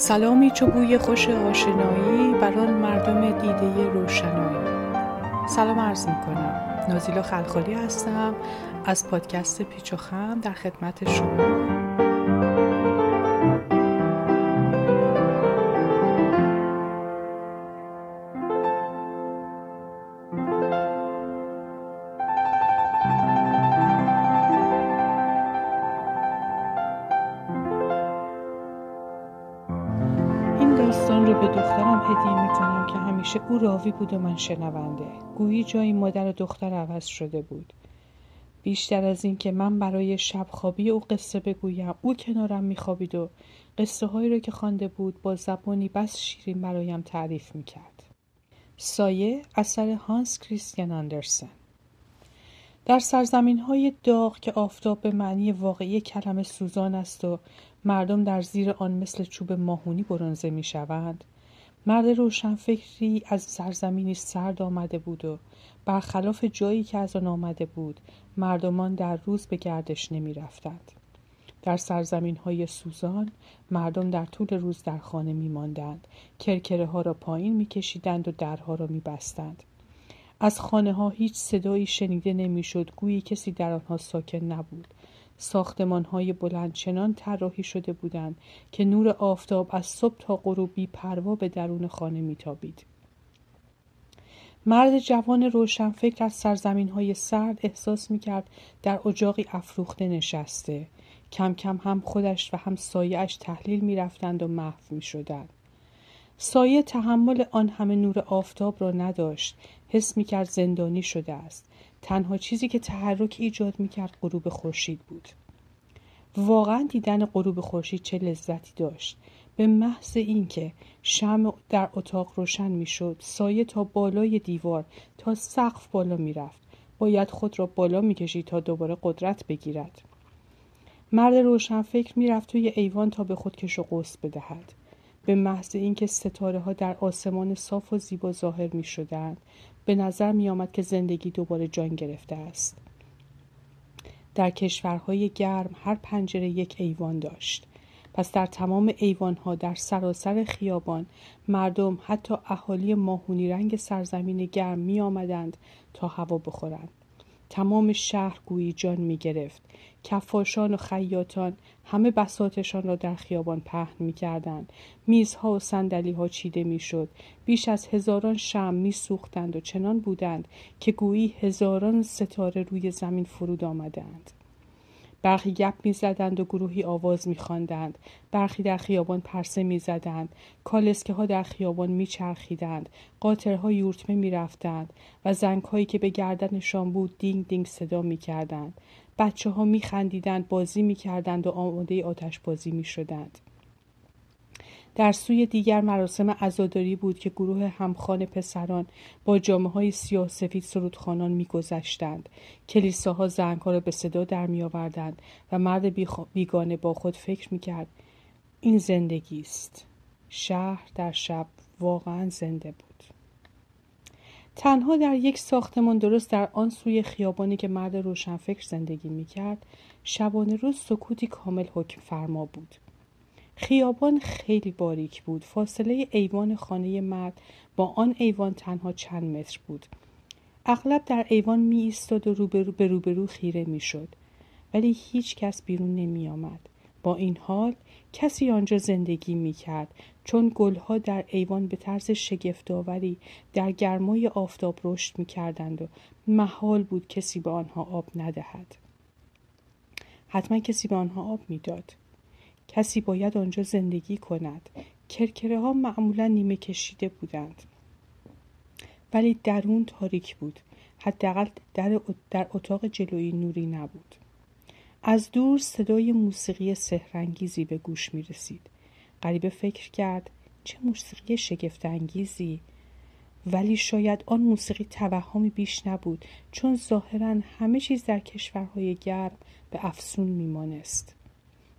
سلامی چو بوی خوش آشنایی بر آن مردم دیده روشنایی. سلام عرض می کنم نازیلا خلخالی هستم. از پادکست پیچ و خم در خدمت شما. همیشه او راوی بود و من شنونده. گویی جایی مادر و دختر عوض شده بود. بیشتر از این که من برای شب خوابی او قصه بگویم او کنارم میخوابید و قصه هایی رو که خوانده بود با زبانی بس شیرین برایم تعریف می‌کرد. سایه اثر هانس کریستیان اندرسن در سرزمین های داغ که آفتاب به معنی واقعی کلمه سوزان است و مردم در زیر آن مثل چوب ماهونی برونزه می شوند مرد روشنفکری از سرزمینی سرد آمده بود و برخلاف جایی که از آن آمده بود مردمان در روز به گردش نمی رفتند. در سرزمین های سوزان مردم در طول روز در خانه می ماندند. کرکره ها را پایین می کشیدند و درها را می بستند. از خانه ها هیچ صدایی شنیده نمی‌شد گویی کسی در آنها ساکن نبود ساختمان های بلند چنان طراحی شده بودند که نور آفتاب از صبح تا غروبی پروا به درون خانه میتابید. مرد جوان روشنفکر از سرزمین های سرد احساس می‌کرد در اجاقی افروخته نشسته. کم کم هم خودش و هم سایهاش تحلیل می‌رفتند و محو می‌شدند. سایه تحمل آن همه نور آفتاب را نداشت. حس می‌کرد زندانی شده است. تنها چیزی که تحرک ایجاد می‌کرد غروب خورشید بود. واقعا دیدن غروب خورشید چه لذتی داشت. به محض اینکه شم در اتاق روشن می‌شد سایه تا بالای دیوار تا سقف بالا می‌رفت. باید خود را بالا می‌کشید تا دوباره قدرت بگیرد. مرد روشنفکر می‌رفت توی ایوان تا به خود کش و قوس بدهد. به محض اینکه ستاره ها در آسمان صاف و زیبا ظاهر می شدند به نظر می آمد که زندگی دوباره جان گرفته است. در کشورهای گرم هر پنجره یک ایوان داشت. پس در تمام ایوان ها در سراسر خیابان مردم حتی اهالی ماهونی رنگ سرزمین گرم می آمدند تا هوا بخورند. تمام شهر گویی جان می گرفت کفاشان و خیاطان همه بساتشان را در خیابان پهن می کردند. میزها و سندلی ها چیده می شد. بیش از هزاران شم می سوختند و چنان بودند که گویی هزاران ستاره روی زمین فرود آمدند. برخی گپ می‌زدند و گروهی آواز میخواندند. برخی در خیابان پرسه می‌زدند. کالسکه ها در خیابان میچرخیدند. قاطرها یورتمه می‌رفتند و زنگهایی که به گردنشان بود دینگ دینگ صدا می‌کردند. بچه ها میخندیدند بازی می‌کردند و آماده آتش بازی می‌شدند. در سوی دیگر مراسم عزاداری بود که گروه همخان پسران با جامعه های سیاه سفید سرودخانان میگذشتند. کلیساها زنگها را به صدا در میآوردند و مرد بیگانه با خود فکر می‌کرد این زندگی است. شهر در شب واقعا زنده بود. تنها در یک ساختمان درست در آن سوی خیابانی که مرد روشنفکر زندگی می‌کرد شبانه روز سکوتی کامل حکم فرما بود. خیابان خیلی باریک بود فاصله ایوان خانه مرد با آن ایوان تنها چند متر بود اغلب در ایوان می ایستاد و روبرو به روبرو خیره می شد ولی هیچ کس بیرون نمی آمد. با این حال کسی آنجا زندگی می کرد چون گلها در ایوان به طرز شگفتآوری در گرمای آفتاب رشد می کردند و محال بود کسی به آنها آب ندهد. حتما کسی به آنها آب می‌داد. کسی باید آنجا زندگی کند. کرکره ها معمولا نیمه کشیده بودند. ولی درون تاریک بود. حداقل در, در اتاق جلویی نوری نبود. از دور صدای موسیقی سهرنگیزی به گوش می رسید غریبه فکر کرد چه موسیقی شگفت انگیزی ولی شاید آن موسیقی توهمی بیش نبود چون ظاهرا همه چیز در کشورهای گرم به افسون میمانست.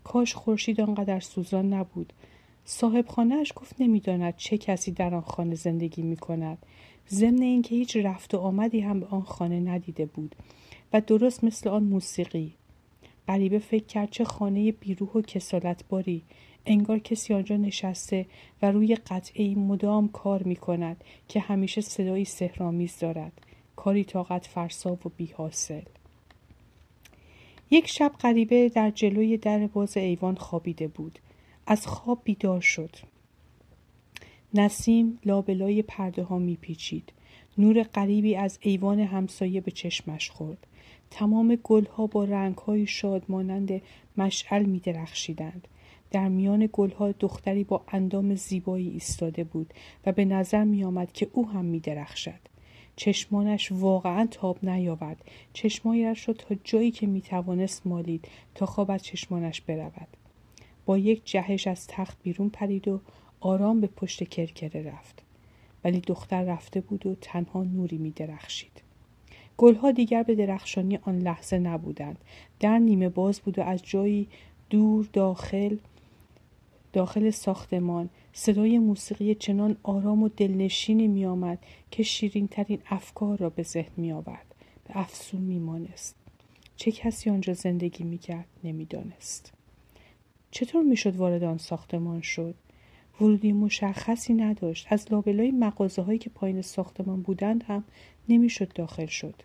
کاش خورشید آنقدر سوزان نبود. صاحب خانهاش گفت نمی‌داند چه کسی در آن خانه زندگی می کند ضمن اینکه هیچ رفت و آمدی هم به آن خانه ندیده بود و درست مثل آن موسیقی. غریبه فکر کرد چه خانه بیروح و کسالت باری انگار کسی آنجا نشسته و روی قطعه مدام کار می کند که همیشه صدایی سهرامیز دارد. کاری طاقت فرسا و بیحاصل. یک شب غریبه در جلوی در باز ایوان خوابیده بود از خواب بیدار شد نسیم لابلای پرده ها میپیچید نور غریبی از ایوان همسایه به چشمش خورد تمام گلها با رنگهای شاد مانند مشعل می درخشیدند. در میان گلها دختری با اندام زیبایی ایستاده بود و به نظر می آمد که او هم می درخشد. چشمانش واقعا تاب نیاورد چشمایش را تا جایی که می توانست مالید تا خواب از چشمانش برود با یک جهش از تخت بیرون پرید و آرام به پشت کرکره رفت ولی دختر رفته بود و تنها نوری می درخشید. گلها دیگر به درخشانی آن لحظه نبودند. در نیمه باز بود و از جایی دور داخل داخل ساختمان صدای موسیقی چنان آرام و دلنشینی می آمد که شیرین ترین افکار را به ذهن می آورد. به افسون می مانست. چه کسی آنجا زندگی می کرد نمی دانست. چطور می شد وارد آن ساختمان شد؟ ورودی مشخصی نداشت. از لابلای مغازه هایی که پایین ساختمان بودند هم نمی‌شد داخل شد.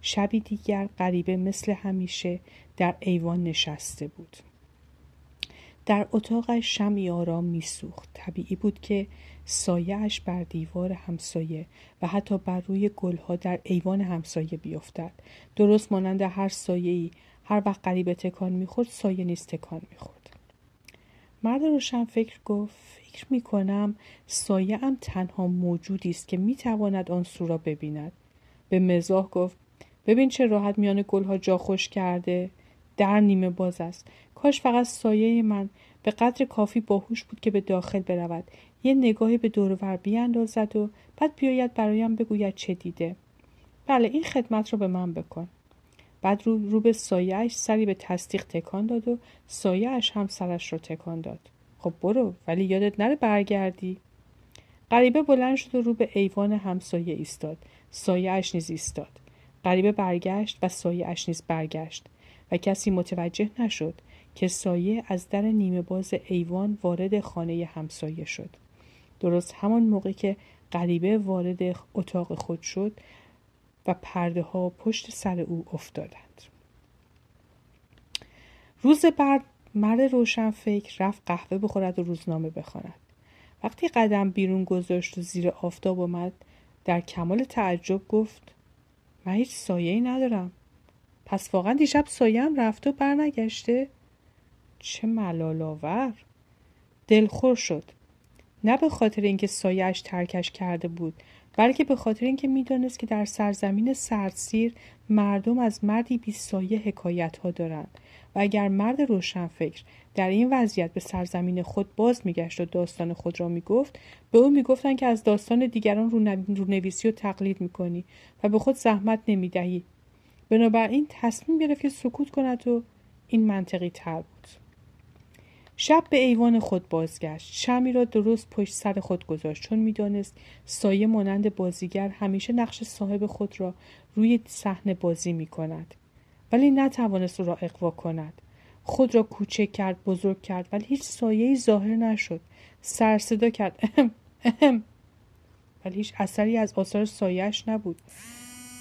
شبی دیگر غریبه مثل همیشه در ایوان نشسته بود. در اتاقش شمی آرام میسوخت. طبیعی بود که سایهاش بر دیوار همسایه و حتی بر روی گلها در ایوان همسایه بیفتد. درست مانند هر سایه‌ای هر وقت غریبه تکان می‌خورد سایه نیز تکان می‌خورد. مرد روشن فکر گفت فکر می کنم سایه هم تنها موجودی است که می تواند آن سو را ببیند. به مزاح گفت ببین چه راحت میان گلها جا خوش کرده در نیمه باز است. کاش فقط سایه من به قدر کافی باهوش بود که به داخل برود. یه نگاهی به دورور بیاندازد و بعد بیاید برایم بگوید چه دیده. بله این خدمت رو به من بکن. بعد رو, رو به سایهش سری به تصدیق تکان داد و سایهش هم سرش رو تکان داد. خب برو ولی یادت نره برگردی. غریبه بلند شد و رو به ایوان همسایه ایستاد. سایهاش نیز ایستاد. غریبه برگشت و سایه اش نیز برگشت. و کسی متوجه نشد که سایه از در نیمه باز ایوان وارد خانه همسایه شد. درست همان موقع که غریبه وارد اتاق خود شد و پرده ها پشت سر او افتادند. روز بعد مرد روشن فکر رفت قهوه بخورد و روزنامه بخواند. وقتی قدم بیرون گذاشت و زیر آفتاب آمد در کمال تعجب گفت من هیچ سایه ای ندارم پس واقعا دیشب سایم رفته و برنگشته. چه ملالاور دلخور شد. نه به خاطر اینکه سایهاش ترکش کرده بود بلکه به خاطر اینکه می‌دانست که در سرزمین سردسیر مردم از مردی بی سایه حکایت ها دارند و اگر مرد روشنفکر در این وضعیت به سرزمین خود باز میگشت و داستان خود را می‌گفت به او می‌گفتند که از داستان دیگران رونویسی و تقلید می‌کنی و به خود زحمت نمی‌دهی. بنابراین تصمیم گرفت که سکوت کند و این منطقی تر بود. شب به ایوان خود بازگشت. شمی را درست پشت سر خود گذاشت. چون می‌دانست سایه مانند بازیگر همیشه نقش صاحب خود را روی صحنه بازی می کند ولی نتوانست او را اقوا کند. خود را کوچک کرد بزرگ کرد ولی هیچ سایه ظاهر نشد. سر صدا کرد. اهم ولی هیچ اثری از آثار سایهش نبود.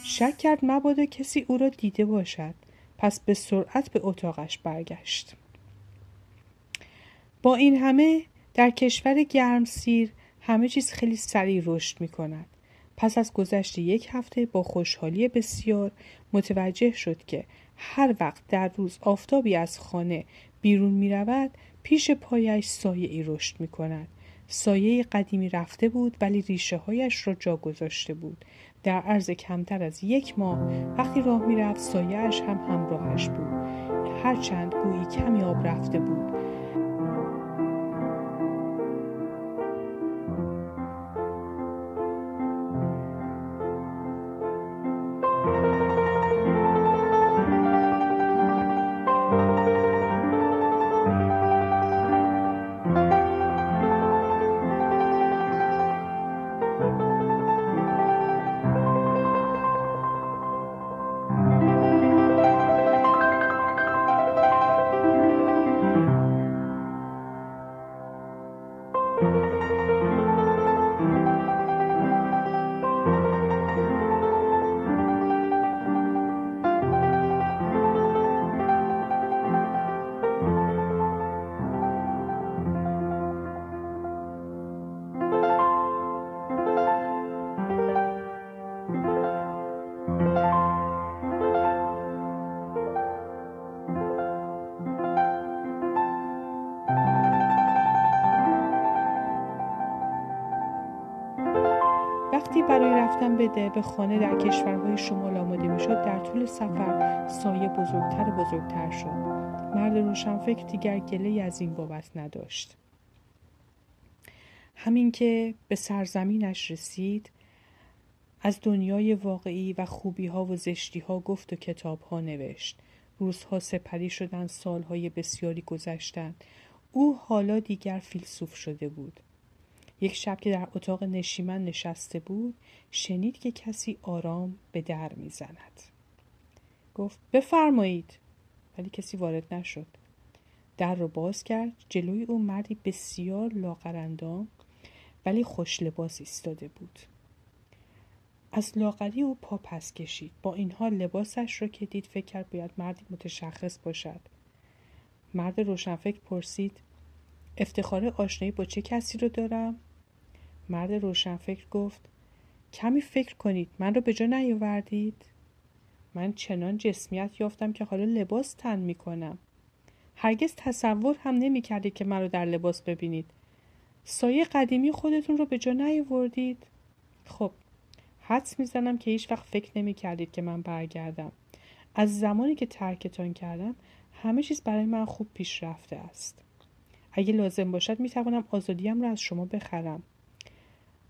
شک کرد مبادا کسی او را دیده باشد پس به سرعت به اتاقش برگشت با این همه در کشور گرمسیر همه چیز خیلی سریع رشد می کند. پس از گذشت یک هفته با خوشحالی بسیار متوجه شد که هر وقت در روز آفتابی از خانه بیرون می رود پیش پایش سایه ای رشد می کند. سایه قدیمی رفته بود ولی ریشه هایش را جا گذاشته بود. در عرض کمتر از یک ماه وقتی راه می رفت سایهش هم همراهش بود. هرچند گویی کمی آب رفته بود رفتن به خانه در کشورهای شمال آماده می‌شد در طول سفر سایه بزرگتر بزرگتر شد. مرد روشنفکر دیگر گله از این بابت نداشت. همین که به سرزمینش رسید از دنیای واقعی و خوبی ها و زشتی ها گفت و کتاب ها نوشت. روزها سپری شدن سالهای بسیاری گذشتند. او حالا دیگر فیلسوف شده بود. یک شب که در اتاق نشیمن نشسته بود شنید که کسی آرام به در می‌زند. گفت بفرمایید. ولی کسی وارد نشد. در رو باز کرد. جلوی او مردی بسیار لاغرندام ولی خوش لباس ایستاده بود. از لاغری او پا پس کشید. با این حال لباسش را که دید فکر کرد باید مردی متشخص باشد. مرد روشنفکر پرسید افتخار آشنایی با چه کسی رو دارم؟ مرد روشنفکر گفت کمی فکر کنید من رو به جا نیاوردید من چنان جسمیت یافتم که حالا لباس تن می کنم. هرگز تصور هم نمی کردید که رو در لباس ببینید. سایه قدیمی خودتون رو به جا نیاوردید؟ خب حدس می‌زنم که هیچ وقت فکر نمی کردید که من برگردم. از زمانی که ترکتان کردم همه چیز برای من خوب پیش رفته است. اگه لازم باشد می توانم آزادیم را از شما بخرم.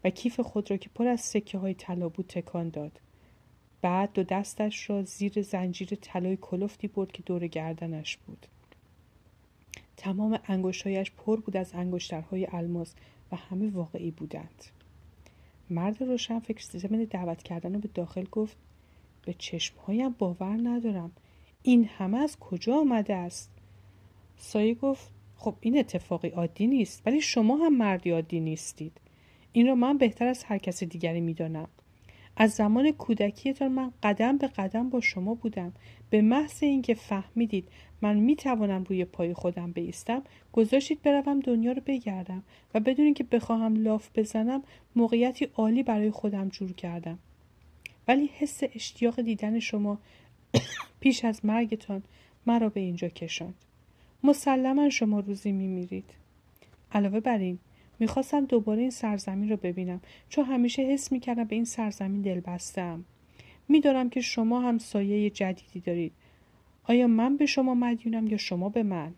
و کیف خود را که پر از سکه های طلا بود تکان داد. بعد دو دستش را زیر زنجیر طلای کلفتی برد که دور گردنش بود. تمام انگشتهایش پر بود از انگشترهای الماس و همه واقعی بودند. مرد روشن فکر زمین دعوت کردن رو به داخل گفت به چشمهایم باور ندارم. این همه از کجا آمده است؟ سایه گفت خب این اتفاقی عادی نیست ولی شما هم مردی عادی نیستید. این را من بهتر از هر کس دیگری می‌دانم. از زمان کودکیتان من قدم به قدم با شما بودم. به محض اینکه فهمیدید من می توانم روی پای خودم بیستم گذاشتید بروم دنیا رو بگردم و بدون اینکه بخواهم لاف بزنم موقعیتی عالی برای خودم جور کردم. ولی حس اشتیاق دیدن شما پیش از مرگتان مرا به اینجا کشاند. مسلما شما روزی میمیرید. علاوه بر این می‌خواستم دوباره این سرزمین رو ببینم چون همیشه حس می‌کردم به این سرزمین دل بستم می‌دانم که شما هم سایه جدیدی دارید. آیا من به شما مدیونم یا شما به من؟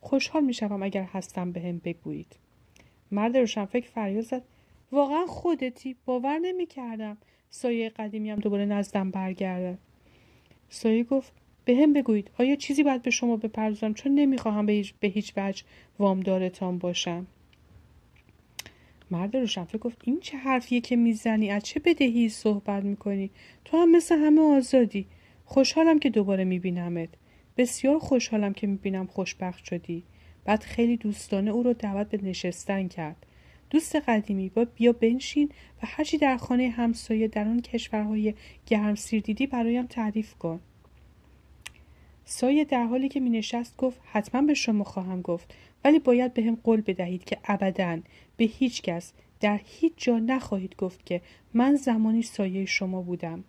خوشحال می‌شوم اگر هستم به هم بگویید. مرد روشنفکر فریاد زد. واقعا خودتی باور نمی‌کردم. سایه قدیمی هم دوباره نزدم برگرده. سایه گفت به هم بگویید. آیا چیزی باید به شما بپردازم؟ چون نمی‌خواهم به هیچ وجه وامدارتان باشم. مرد روشنفکر گفت این چه حرفیه که می‌زنی؟ از چه بدهی صحبت می‌کنی؟ تو هم مثل همه آزادی. خوشحالم که دوباره میبینمت. بسیار خوشحالم که می‌بینم خوشبخت شدی. بعد خیلی دوستانه او رو دعوت به نشستن کرد. دوست قدیمی با بیا بنشین و هرچی در خانه همسایه در آن کشورهای گرمسیر دیدی برایم تعریف کن. سایه در حالی که می نشست گفت حتما به شما خواهم گفت. ولی باید به هم قول بدهید که ابدا به هیچ کس در هیچ جا نخواهید گفت که من زمانی سایه شما بودم.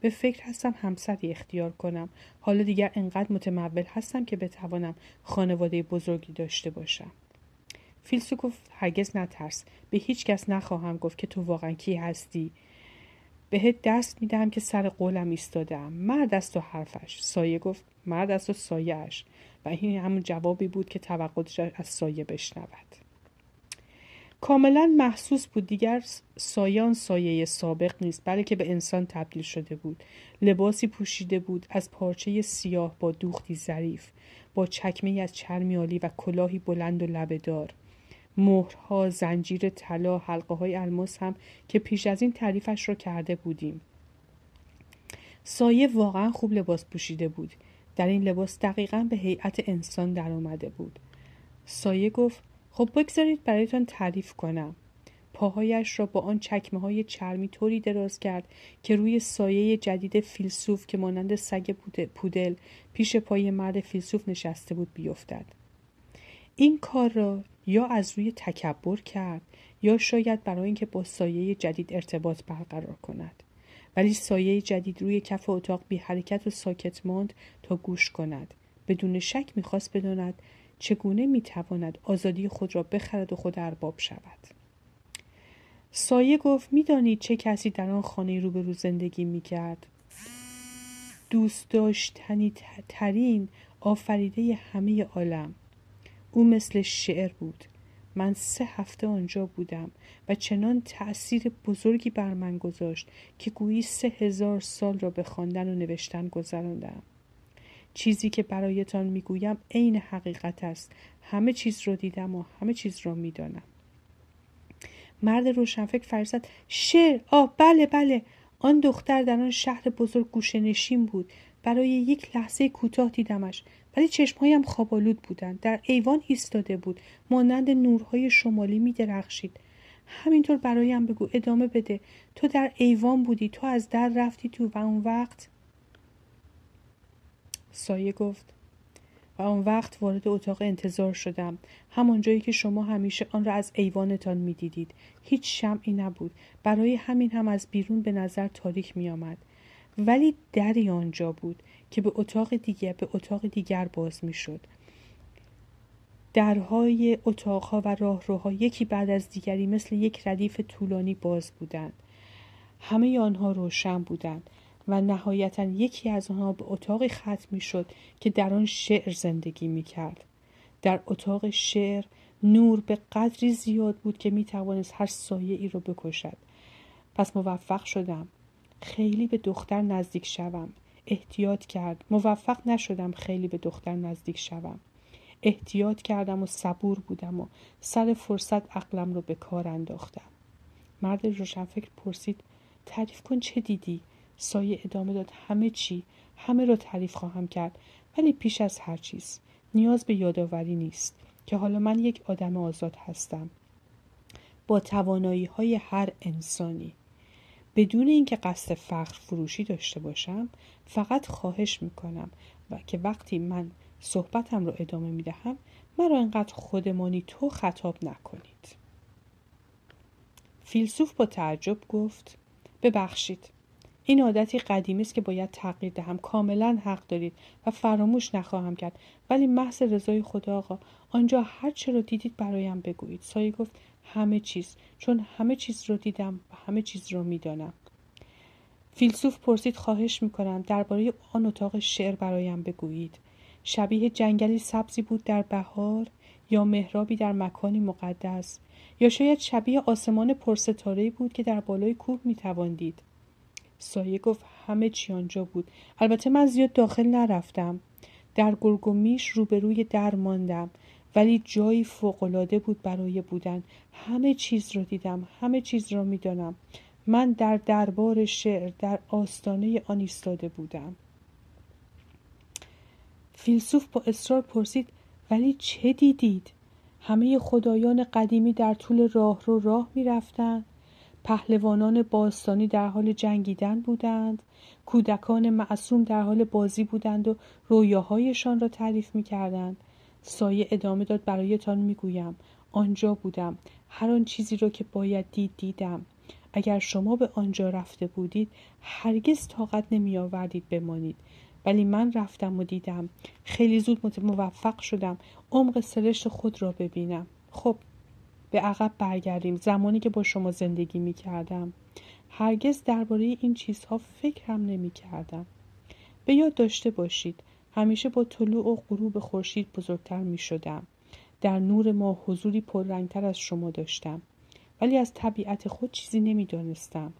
به فکر هستم همسری اختیار کنم. حالا دیگر انقدر متمول هستم که بتوانم خانواده بزرگی داشته باشم. فیلسو گفت هرگز نترس. به هیچ کس نخواهم گفت که تو واقعا کی هستی. بهت دست می‌دهم که سر قولم ایستادم. مرد است و حرفش. سایه گفت مرد است و سایهاش. و این همون جوابی بود که توقع از سایه بشنود. کاملا محسوس بود. دیگر سایان سایه سابق نیست بلکه به انسان تبدیل شده بود. لباسی پوشیده بود. از پارچه سیاه با دوختی ظریف. با چکمه از چرمی و کلاهی بلند و لبهدار. مهرها زنجیر طلا حلقه های الماس هم که پیش از این تعریفش را کرده بودیم. سایه واقعا خوب لباس پوشیده بود. در این لباس دقیقا به هیئت انسان در آمده بود. سایه گفت خب بگذارید برایتان تعریف کنم. پاهایش را با آن چکمه های چرمی طوری دراز کرد که روی سایه جدید فیلسوف که مانند سگ پودل پیش پای مرد فیلسوف نشسته بود بیفتد. این کار را یا از روی تکبر کرد یا شاید برای اینکه با سایه جدید ارتباط برقرار کند. ولی سایه جدید روی کف اتاق بی حرکت و ساکت ماند تا گوش کند. بدون شک می‌خواست بداند چگونه می‌تواند آزادی خود را بخرد و خود ارباب شود. سایه گفت می‌دانید چه کسی در آن خانه روبرو زندگی می‌کرد؟ دوست داشتنی ترین آفریده همه عالم. او مثل شعر بود. من سه هفته آنجا بودم و چنان تأثیر بزرگی بر من گذاشت که گویی سه هزار سال را به خواندن و نوشتن گذراندم. چیزی که برایتان می‌گویم عین حقیقت است. همه چیز را دیدم و همه چیز را می‌دانم. مرد روشنفکر فرزد شعر؟ آه بله بله. آن دختر در آن شهر بزرگ گوشه نشین بود. برای یک لحظه کوتاه دیدمش. ولی چشمهایم خوابالود بودند. در ایوان ایستاده بود. مانند نورهای شمالی می درخشید همینطور برایم بگو. ادامه بده. تو در ایوان بودی. تو از در رفتی تو. و اون وقت سایه گفت. و آن وقت وارد اتاق انتظار شدم. همان جایی که شما همیشه آن را از ایوانتان می‌دیدید. هیچ شمعی نبود. برای همین هم از بیرون به نظر تاریک می آمد. ولی دری آنجا بود که به اتاق دیگر به اتاق دیگر باز می شد. درهای اتاقها و راهروها یکی بعد از دیگری مثل یک ردیف طولانی باز بودند. همه آنها روشن بودند و نهایتا یکی از آنها به اتاقی ختم می شد که در آن شعر زندگی می کرد. در اتاق شعر نور به قدری زیاد بود که می توانست هر سایه ای را بکشد. پس موفق شدم. خیلی به دختر نزدیک شوم. احتیاط کرد. موفق نشدم خیلی به دختر نزدیک شوم. احتیاط کردم و صبور بودم و سر فرصت عقلم رو به کار انداختم. مرد روشنفکر پرسید تعریف کن چه دیدی؟ سایه ادامه داد همه چی همه را تعریف خواهم کرد ولی پیش از هر چیز نیاز به یادآوری نیست که حالا من یک آدم آزاد هستم با توانایی های هر انسانی بدون اینکه قصد فخر فروشی داشته باشم فقط خواهش می‌کنم و که وقتی من صحبتم رو ادامه می‌دهم مرا انقدر خودمانی تو خطاب نکنید. فیلسوف با تعجب گفت ببخشید. این عادتی قدیمی است که باید تغییر دهم. کاملا حق دارید و فراموش نخواهم کرد. ولی محض رضای خدا آقا آنجا هر چه را دیدید برایم بگویید. سایه گفت همه چیز. چون همه چیز رو دیدم و همه چیز رو می‌دانم. فیلسوف پرسید خواهش می‌کنم درباره آن اتاق شعر برایم بگویید. شبیه جنگلی سبزی بود در بهار یا مهرابی در مکانی مقدس؟ یا شاید شبیه آسمان پرستاره بود که در بالای کوه میتواندید سایه گفت همه چی آنجا بود. البته من زیاد داخل نرفتم. در گرگ و میش روبروی در ماندم ولی جایی فوقالعاده بود برای بودن. همه چیز را دیدم همه چیز را می‌دانم. من در دربار شعر در آستانه آن ایستاده بودم. فیلسوف با اصرار پرسید ولی چه دیدید؟ همه خدایان قدیمی در طول راه رو راه می‌رفتند؟ پهلوانان باستانی در حال جنگیدن بودند. کودکان معصوم در حال بازی بودند و رویاهایشان را تعریف می کردند سایه ادامه داد برایتان می‌گویم آنجا بودم. هر آن چیزی را که باید دید دیدم. اگر شما به آنجا رفته بودید هرگز طاقت نمی آوردید بمانید. ولی من رفتم و دیدم. خیلی زود موفق شدم. عمق سرشت خود را ببینم. خب به عقب برگردیم. زمانی که با شما زندگی می کردم هرگز درباره این چیزها فکر هم نمی کردم به یاد داشته باشید همیشه با طلوع و غروب خورشید بزرگتر می شدم در نور ما حضوری پررنگتر از شما داشتم. ولی از طبیعت خود چیزی نمی دانستم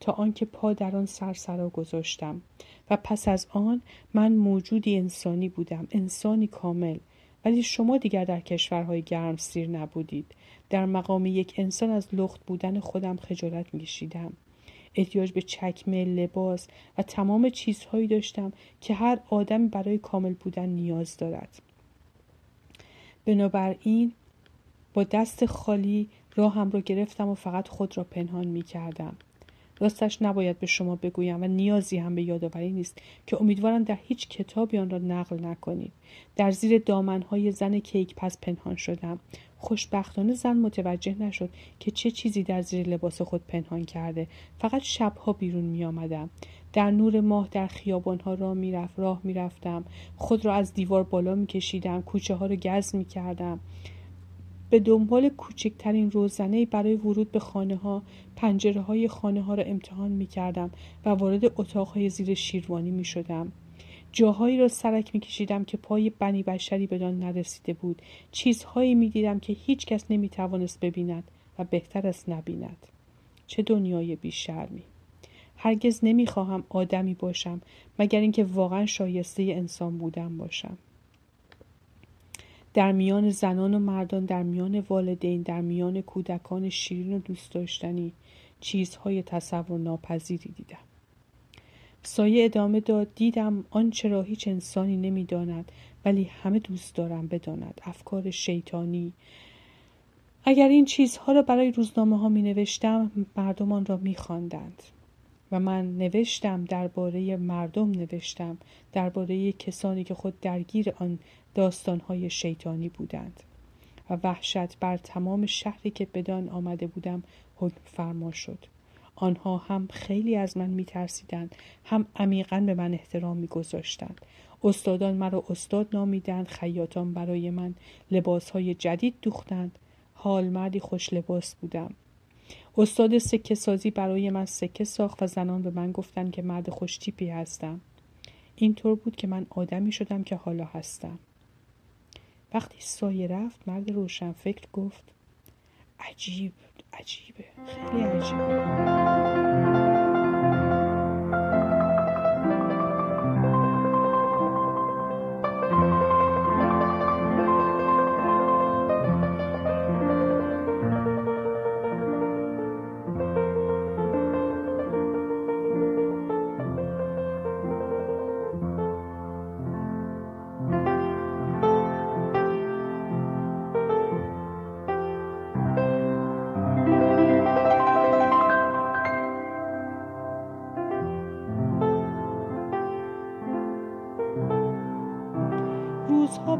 تا آنکه پا در آن سرسرا گذاشتم. و پس از آن من موجودی انسانی بودم. انسانی کامل. ولی شما دیگر در کشورهای گرم سیر نبودید. در مقام یک انسان از لخت بودن خودم خجالت میکشیدم. احتیاج به چکمه لباس و تمام چیزهایی داشتم که هر آدم برای کامل بودن نیاز دارد. بنابراین با دست خالی راهم را گرفتم و فقط خود را پنهان می کردم. راستش نباید به شما بگویم و نیازی هم به یادآوری نیست که امیدوارم در هیچ کتابی آن را نقل نکنید. در زیر دامنهای زن کیک پس پنهان شدم. خوشبختانه زن متوجه نشد که چه چیزی در زیر لباس خود پنهان کرده. فقط شبها بیرون می آمدم. در نور ماه در خیابانها راه می‌رفت راه می‌رفتم. خود را از دیوار بالا میکشیدم. کوچه ها را گز می‌کردم. به دنبال کوچکترین روزنه برای ورود به خانه ها پنجره های خانه ها را امتحان می کردم و وارد اتاق های زیر شیروانی می شدم. جاهایی را سرک می کشیدم که پای بنی بشری بدان نرسیده بود. چیزهایی می دیدم که هیچ کس نمی توانست ببیند و بهتر است نبیند. چه دنیای بیشرمی! هرگز نمی‌خواهم آدمی باشم مگر اینکه واقعا شایسته انسان بودم باشم. در میان زنان و مردان در میان والدین در میان کودکان شیرین و دوست داشتنی چیزهای تصور ناپذیری دیدم. سایه ادامه داد دیدم آنچه را هیچ انسانی نمی‌داند ولی همه دوست دارم بداند. افکار شیطانی. اگر این چیزها را برای روزنامه ها می نوشتم مردمان را می خواندند. و من نوشتم درباره مردم نوشتم درباره کسانی که خود درگیر آن داستانهای شیطانی بودند. و وحشت بر تمام شهری که بدان آمده بودم حکم فرما شد. آنها هم خیلی از من میترسیدند هم عمیقا به من احترام میگذاشتند. استادان مرا استاد نامیدند خیاطان برای من لباسهای جدید دوختند. حال مردی خوش لباس بودم. استاد سکه سازی برای من سکه ساخت و زنان به من گفتند که مرد خوشتیپی هستم. اینطور بود که من آدمی شدم که حالا هستم. وقتی سایه رفت مرد روشن فکر گفت عجیب عجیبه. خیلی عجیبه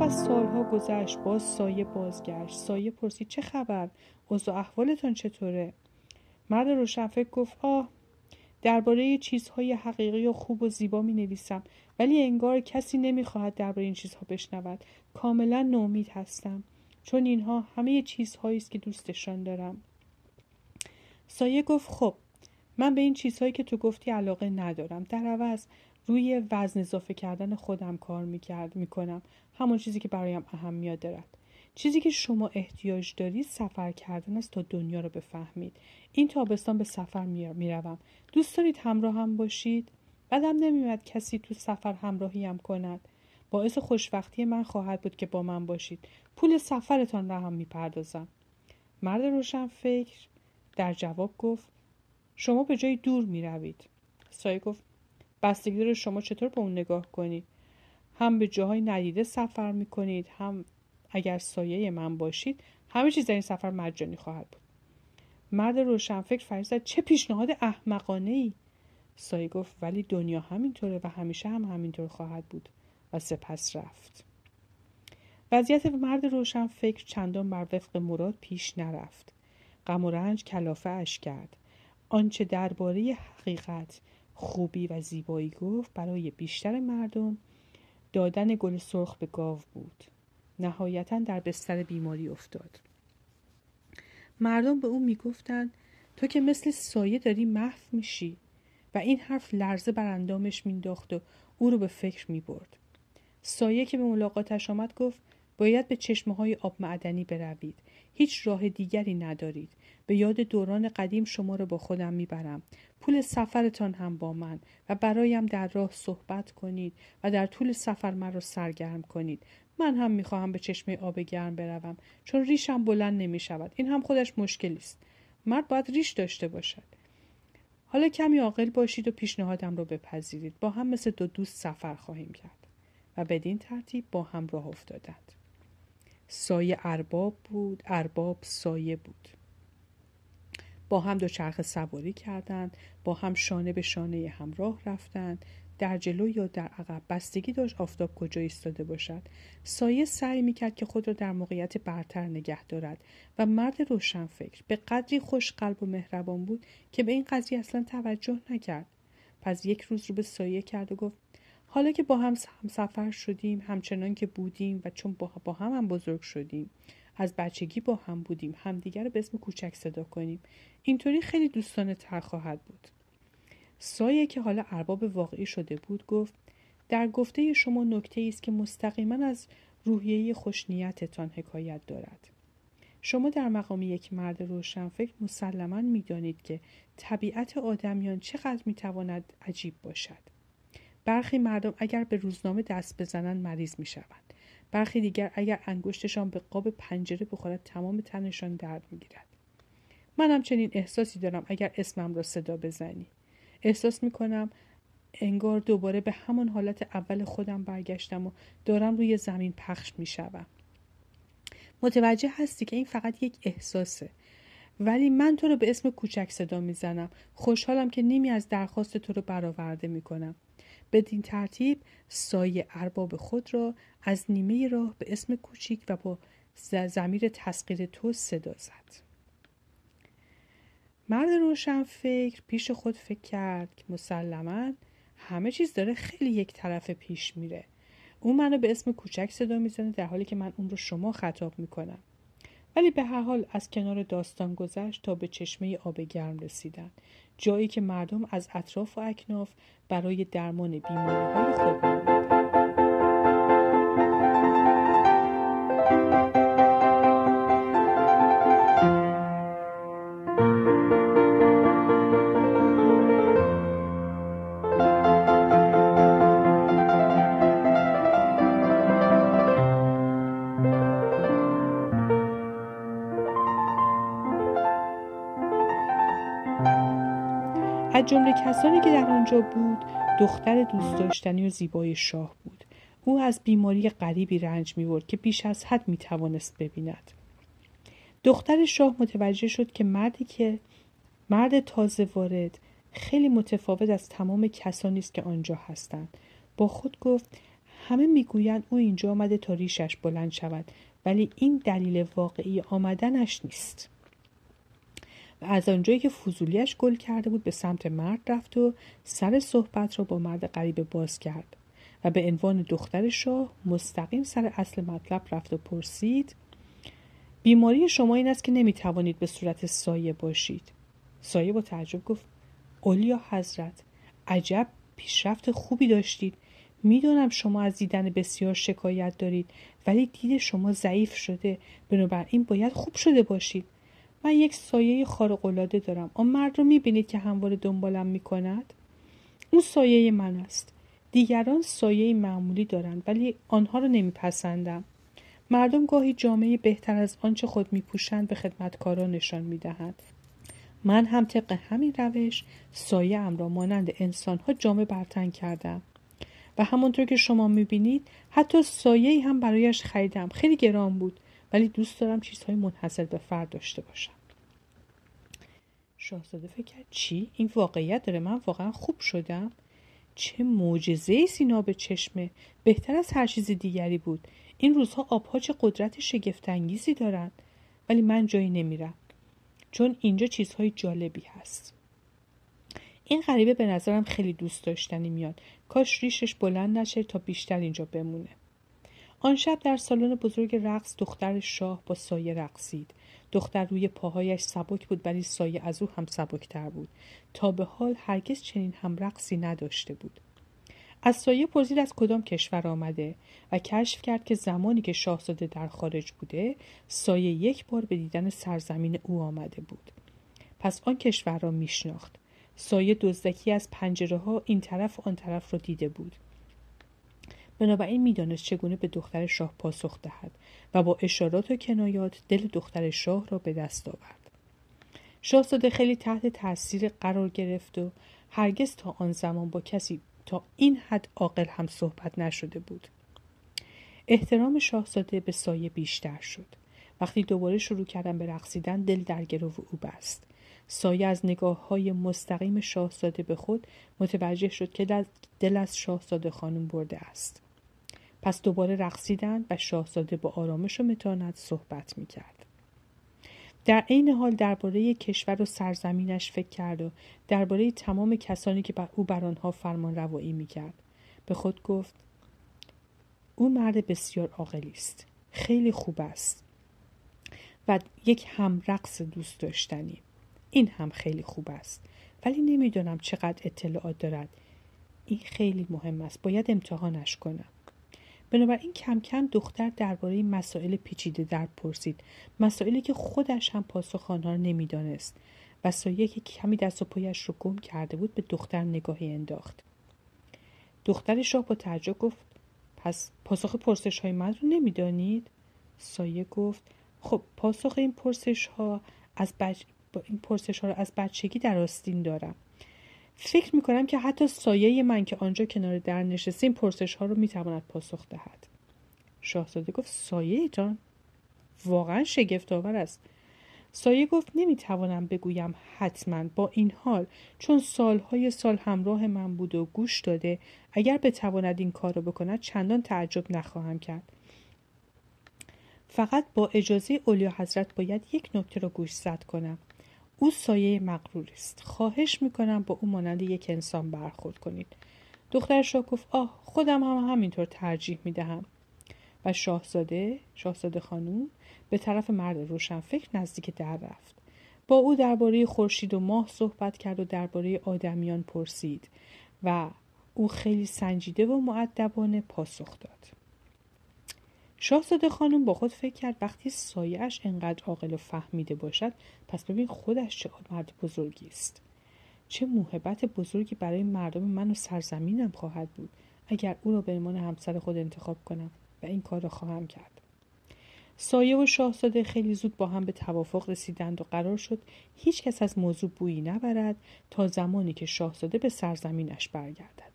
و سالها گذشت باز سایه بازگشت. سایه پرسید چه خبر؟ اوضاع احوالتان چطوره؟ مرد روشنفکر گفت آه درباره چیزهای حقیقی و خوب و زیبا می نویسم ولی انگار کسی نمی‌خواهد درباره این چیزها بشنود. کاملا نومید هستم چون اینها همه چیزهایی است که دوستشان دارم. سایه گفت خب من به این چیزهایی که تو گفتی علاقه ندارم. در عوض روی وزن اضافه کردن خودم کار می‌کرد می‌کنم. همون چیزی که برایم اهمیت دارد. چیزی که شما احتیاج دارید سفر کردن است تا دنیا رو بفهمید. این تابستان به سفر می‌روم. دوست دارید همراه هم باشید؟ بدم نمیاد کسی تو سفر همراهی هم کند. باعث خوشبختی من خواهد بود که با من باشید. پول سفرتان را هم می‌پردازم. مرد روشن فکر در جواب گفت شما به جای دور می‌روید. سایه گفت بستگی داره شما چطور به اون نگاه کنید. هم به جاهای ندیده سفر می‌کنید هم اگر سایه من باشید همه چیز در این سفر مجانی خواهد بود. مرد روشنفکر فریزد چه پیشنهاد احمقانه ای سایه گفت ولی دنیا همینطوره و همیشه هم همینطور خواهد بود. و سپس رفت. وضعیت مرد روشن فکر چندان بر وفق مراد پیش نرفت. غم و رنج کلافه اش کرد. آنچه درباره حقیقت خوبی و زیبایی گفت برای بیشتر مردم دادن گل سرخ به گاو بود. نهایتا در بستر بیماری افتاد. مردم به او می‌گفتند تو که مثل سایه داری محو میشی و این حرف لرزه بر اندامش مینداخت و او رو به فکر می‌برد. سایه که به ملاقاتش آمد گفت باید به چشمه های آب معدنی بروید. هیچ راه دیگری ندارید. به یاد دوران قدیم شما را با خودم می‌برم. پول سفرتان هم با من و برایم در راه صحبت کنید و در طول سفر مرا سرگرم کنید. من هم می‌خواهم به چشمه آب گرم بروم چون ریشم بلند نمی شود این هم خودش مشکلی است مرد باید ریش داشته باشد. حالا کمی عاقل باشید و پیشنهادم را بپذیرید. با هم مثل دو دوست سفر خواهیم کرد و بدین ترتیب با هم راه افتادند. سایه ارباب بود ارباب سایه بود. با هم دو چرخ سواری کردند با هم شانه به شانه همراه رفتند. در جلو یا در عقب؟ بستگی داشت آفتاب کجا ایستاده باشد. سایه سعی می‌کرد که خود را در موقعیت برتر نگه دارد و مرد روشنفکر به قدری خوش قلب و مهربان بود که به این قضیه اصلا توجه نکرد. پس یک روز رو به سایه کرد و گفت حالا که با هم سفر شدیم همچنان که بودیم و چون با هم هم بزرگ شدیم از بچگی با هم بودیم همدیگر رو به اسم کوچک صدا کنیم. اینطوری خیلی دوستانه تر خواهد بود. سایه که حالا ارباب واقعی شده بود گفت در گفته شما نکته است که مستقیما از روحیه خوشنیتتان حکایت دارد. شما در مقام یک مرد روشنفکر مسلما می‌دانید که طبیعت آدمیان چقدر می‌تواند عجیب باشد. برخی مردم اگر به روزنامه دست بزنند مریض می‌شوند. برخی دیگر اگر انگشتشان به قاب پنجره بخورد تمام تنشان درد می‌گیرد. من هم چنین احساسی دارم اگر اسمم را صدا بزنی. احساس می‌کنم انگار دوباره به همان حالت اول خودم برگشتم و دارم روی زمین پخش می‌شوم. متوجه هستی که این فقط یک احساسه. ولی من تو رو به اسم کوچک صدا می‌زنم. خوشحالم که نیمی از درخواست تو رو برآورده می‌کنم. بدین ترتیب سایه ارباب خود را از نیمه راه به اسم کوچیک و با زمیر تسقیر تو صدا زد. مرد روشن فکر پیش خود فکر کرد که مسلما همه چیز داره خیلی یک طرف پیش میره. اون منو به اسم کوچک صدا می‌زنه در حالی که من اون رو شما خطاب می‌کنم. ولی به هر حال از کنار داستان گذشت تا به چشمه آب گرم رسیدن جایی که مردم از اطراف و اکناف برای درمان بیماری های خود از جمله کسانی که در آنجا بود دختر دوست داشتنی و زیبای شاه بود. او از بیماری غریبی رنج می‌برد که بیش از حد می‌توانست ببیند. دختر شاه متوجه شد که مردی که مرد تازه وارد خیلی متفاوت از تمام کسانی است که آنجا هستند. با خود گفت همه می‌گویند او اینجا آمده تا ریشش بلند شود ولی این دلیل واقعی آمدنش نیست. از آنجایی که فضولیش گل کرده بود به سمت مرد رفت و سر صحبت را با مرد غریبه باز کرد و به عنوان دختر شاه مستقیم سر اصل مطلب رفت و پرسید بیماری شما این است که نمی توانید به صورت سایه باشید. سایه با تعجب گفت اولیا حضرت عجب پیشرفت خوبی داشتید. می‌دانم شما از دیدن بسیار شکایت دارید ولی دید شما ضعیف شده. بنابراین باید خوب شده باشید. من یک سایه خارق‌العاده دارم. آن مرد رو می‌بینید که همواره دنبالم می‌کند؟ اون سایه من است. دیگران سایه معمولی دارند ولی آنها رو نمیپسندم. مردم گاهی جامعه بهتر از آنچه خود میپوشند به خدمتکاران نشان می‌دهند. من هم طبق همین روش سایه ام را مانند انسانها جامعه برتن کردم. و همانطور که شما می‌بینید حتی سایه هم برایش خریدم. خیلی گران بود. ولی دوست دارم چیزهای منحصر به فرد داشته باشم. شاهزاده فکر کرد چی؟ این واقعیت داره من واقعا خوب شدم. چه معجزه سینا به چشمه بهتر از هر چیز دیگری بود. این روزها آبها چه قدرت شگفتانگیزی دارند ولی من جایی نمیرم. چون اینجا چیزهای جالبی هست. این غریبه به نظرم خیلی دوست داشتنی میاد. کاش ریشش بلند نشه تا بیشتر اینجا بمونه. آن شب در سالن بزرگ رقص دختر شاه با سایه رقصید. دختر روی پاهایش سبک بود ولی سایه از او هم سبکتر بود. تا به حال هرگز چنین هم رقصی نداشته بود. از سایه پرسید از کدام کشور آمده و کشف کرد که زمانی که شاهزاده در خارج بوده سایه یک بار به دیدن سرزمین او آمده بود. پس آن کشور را میشناخت. سایه دزدکی از پنجره ها این طرف و آن طرف را دیده بود. بنابراین می‌دانست چگونه به دختر شاه پاسخ دهد و با اشارات و کنایات دل دختر شاه را به دست آورد. شاهزاده خیلی تحت تاثیر قرار گرفت و هرگز تا آن زمان با کسی تا این حد عاقل هم صحبت نشده بود. احترام شاهزاده به سایه بیشتر شد. وقتی دوباره شروع کردن به رقصیدن دل در گرو او بست سایه از نگاه های مستقیم شاهزاده به خود متوجه شد که دل از شاهزاده خانم برده است پس دوباره رقصیدند و شاهزاده با آرامش و متانت صحبت می کرد. در عین حال درباره کشور و سرزمینش فکر کرد و درباره تمام کسانی که او بر آنها فرمان روایی می کرد. به خود گفت او مرد بسیار عاقلی است. خیلی خوب است. و یک همرقص دوست داشتنی این هم خیلی خوب است. ولی نمی‌دانم چقدر اطلاعات دارد. این خیلی مهم است. باید امتحانش کنم. بنابراین کم کم دختر درباره مسائل پیچیده در پرسید. مسائلی که خودش هم پاسخ آنها نمی‌دانست. و سایه که کمی دست و پایش رو گم کرده بود به دختر نگاهی انداخت. دختر شاه با تعجب گفت پس پاسخ پرسش های من رو نمی‌دانید؟ سایه گفت خب پاسخ این پرسش ها از بچ... این پرسش ها رو از بچگی در آستین دارم. فکر می کنم که حتی سایه من که آنجا کنار در نشسته این پرسش ها رو می پاسخ دهد. شاهزاده گفت سایه جان واقعا شگفت آور است. سایه گفت نمی‌توانم بگویم حتما با این حال چون سالهای سال همراه من بود و گوش داده اگر بتواند این کار را بکند چندان تعجب نخواهم کرد. فقط با اجازه اولیا حضرت باید یک نکته را گوش زد کنم. او سایه مغرور است. خواهش می‌کنم با او مانند یک انسان برخورد کنید. دخترش را گفت آه خودم هم همینطور ترجیح می‌دهم. و شاهزاده شاهزاده خانوم به طرف مرد روشنفکر نزدیک در رفت. با او درباره خورشید و ماه صحبت کرد و درباره آدمیان پرسید و او خیلی سنجیده و معدبانه پاسخ داد. شاهزاده خانم با خود فکر کرد وقتی سایهاش انقدر عاقل و فهمیده باشد پس ببین خودش چه مرد بزرگی است چه موهبت بزرگی برای مردم من و سرزمینم خواهد بود اگر او را به عنوان همسر خود انتخاب کنم و این کار را خواهم کرد سایه و شاهزاده خیلی زود با هم به توافق رسیدند و قرار شد هیچ کس از موضوع بویی نبرد تا زمانی که شاهزاده به سرزمینش برگردد.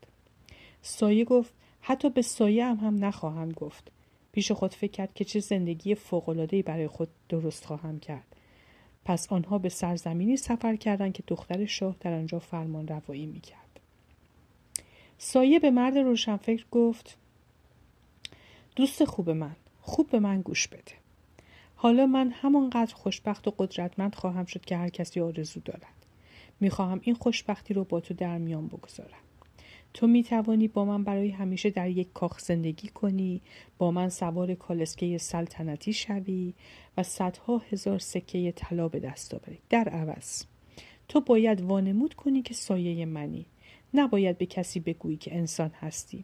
سایه گفت حتی به سایه هم هم نخواهم گفت. پیش خود فکر کرد که چه زندگی فوق‌العاده‌ای برای خود درست خواهم کرد. پس آنها به سرزمینی سفر کردند که دختر شاه در آنجا فرمان روایی می کرد. سایه به مرد روشنفکر گفت دوست خوب من خوب به من گوش بده حالا من همانقدر خوشبخت و قدرتمند خواهم شد که هر کسی آرزو دارد می‌خواهم این خوشبختی رو با تو در میان بگذارم تو می توانی با من برای همیشه در یک کاخ زندگی کنی با من سوار کالسکه سلطنتی شوی و صدها هزار سکه طلا به دست آوری. در عوض تو باید وانمود کنی که سایه منی. نباید به کسی بگویی که انسان هستی.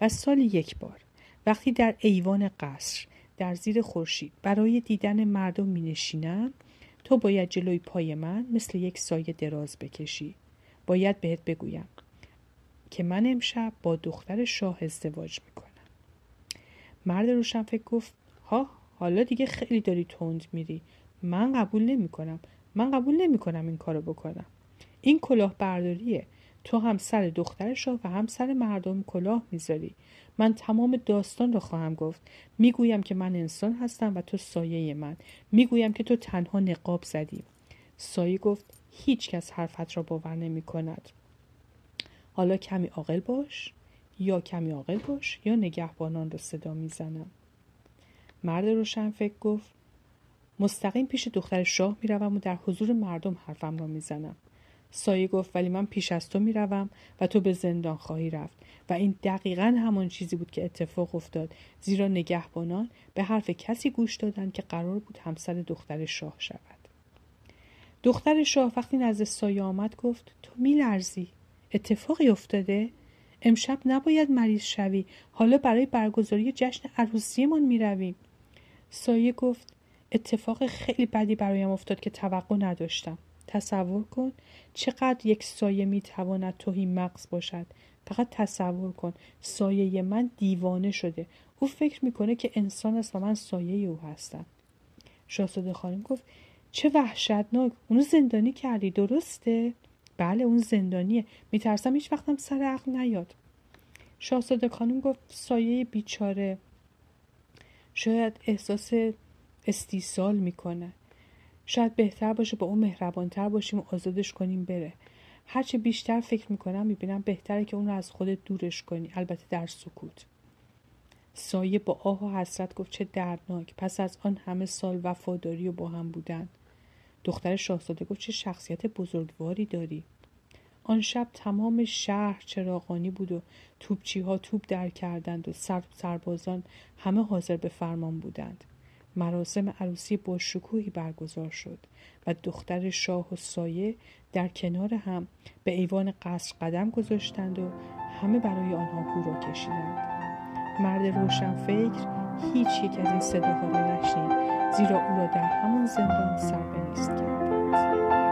و سال یک بار وقتی در ایوان قصر در زیر خورشید برای دیدن مردم می نشینم تو باید جلوی پای من مثل یک سایه دراز بکشی. باید بهت بگویم که من امشب با دختر شاه ازدواج می‌کنم. مرد روشن فکر گفت ها حالا دیگه خیلی داری تند میری. من قبول نمی کنم من قبول نمی کنم این کارو بکنم. این کلاه برداریه. تو هم سر دختر شاه و هم سر مردم کلاه می‌ذاری. من تمام داستان را خواهم گفت. می‌گویم که من انسان هستم و تو سایه من. می‌گویم که تو تنها نقاب زدی. سایه گفت هیچ کس حرفت را باور نمی کند حالا کمی عاقل باش یا کمی عاقل باش یا نگهبانان را صدا می‌زنم. مرد روشن فکر گفت مستقیم پیش دختر شاه می‌روم و در حضور مردم حرفم را می‌زنم. سایه گفت ولی من پیش از تو می‌روم و تو به زندان خواهی رفت. و این دقیقا همان چیزی بود که اتفاق افتاد. زیرا نگهبانان به حرف کسی گوش دادند که قرار بود همسر دختر شاه شود. دختر شاه وقتی نزد سایه آمد گفت تو میلرزی؟ اتفاقی افتاده؟ امشب نباید مریض شوی. حالا برای برگزاری جشن عروسیمان می‌رویم. سایه گفت اتفاق خیلی بدی برایم افتاد که توقع نداشتم. تصور کن چقدر یک سایه می‌تواند توهی مغز باشد. فقط تصور کن سایه من دیوانه شده. او فکر می‌کنه که انسان است و من سایه او هستم. شاهزاده خانم گفت چه وحشتناک. اونو زندانی کردی درسته؟ بله اون زندانیه. میترسم هیچ وقتم سر عقل نیاد. شاهزاده خانم گفت سایه بیچاره. شاید احساس استیصال می‌کنه. شاید بهتر باشه با اون مهربانتر باشیم و آزادش کنیم بره. هرچه بیشتر فکر می‌کنم می‌بینم بهتره که اون رو از خودت دورش کنی. البته در سکوت. سایه با آه و حسرت گفت چه دردناک. پس از آن همه سال وفاداری و با هم بودن. دختر شاهزاده گفت چه شخصیت بزرگواری داری. آن شب تمام شهر چراغانی بود و توپچی ها توپ در کردند و سر سربازان همه حاضر به فرمان بودند. مراسم عروسی با شکوهی برگزار شد و دختر شاه و سایه در کنار هم به ایوان قصر قدم گذاشتند و همه برای آنها هورا کشیدند. مرد روشنفکر هیچ یک از این صداها را نشنید زیرا او را در همان زندان Eastern Paris.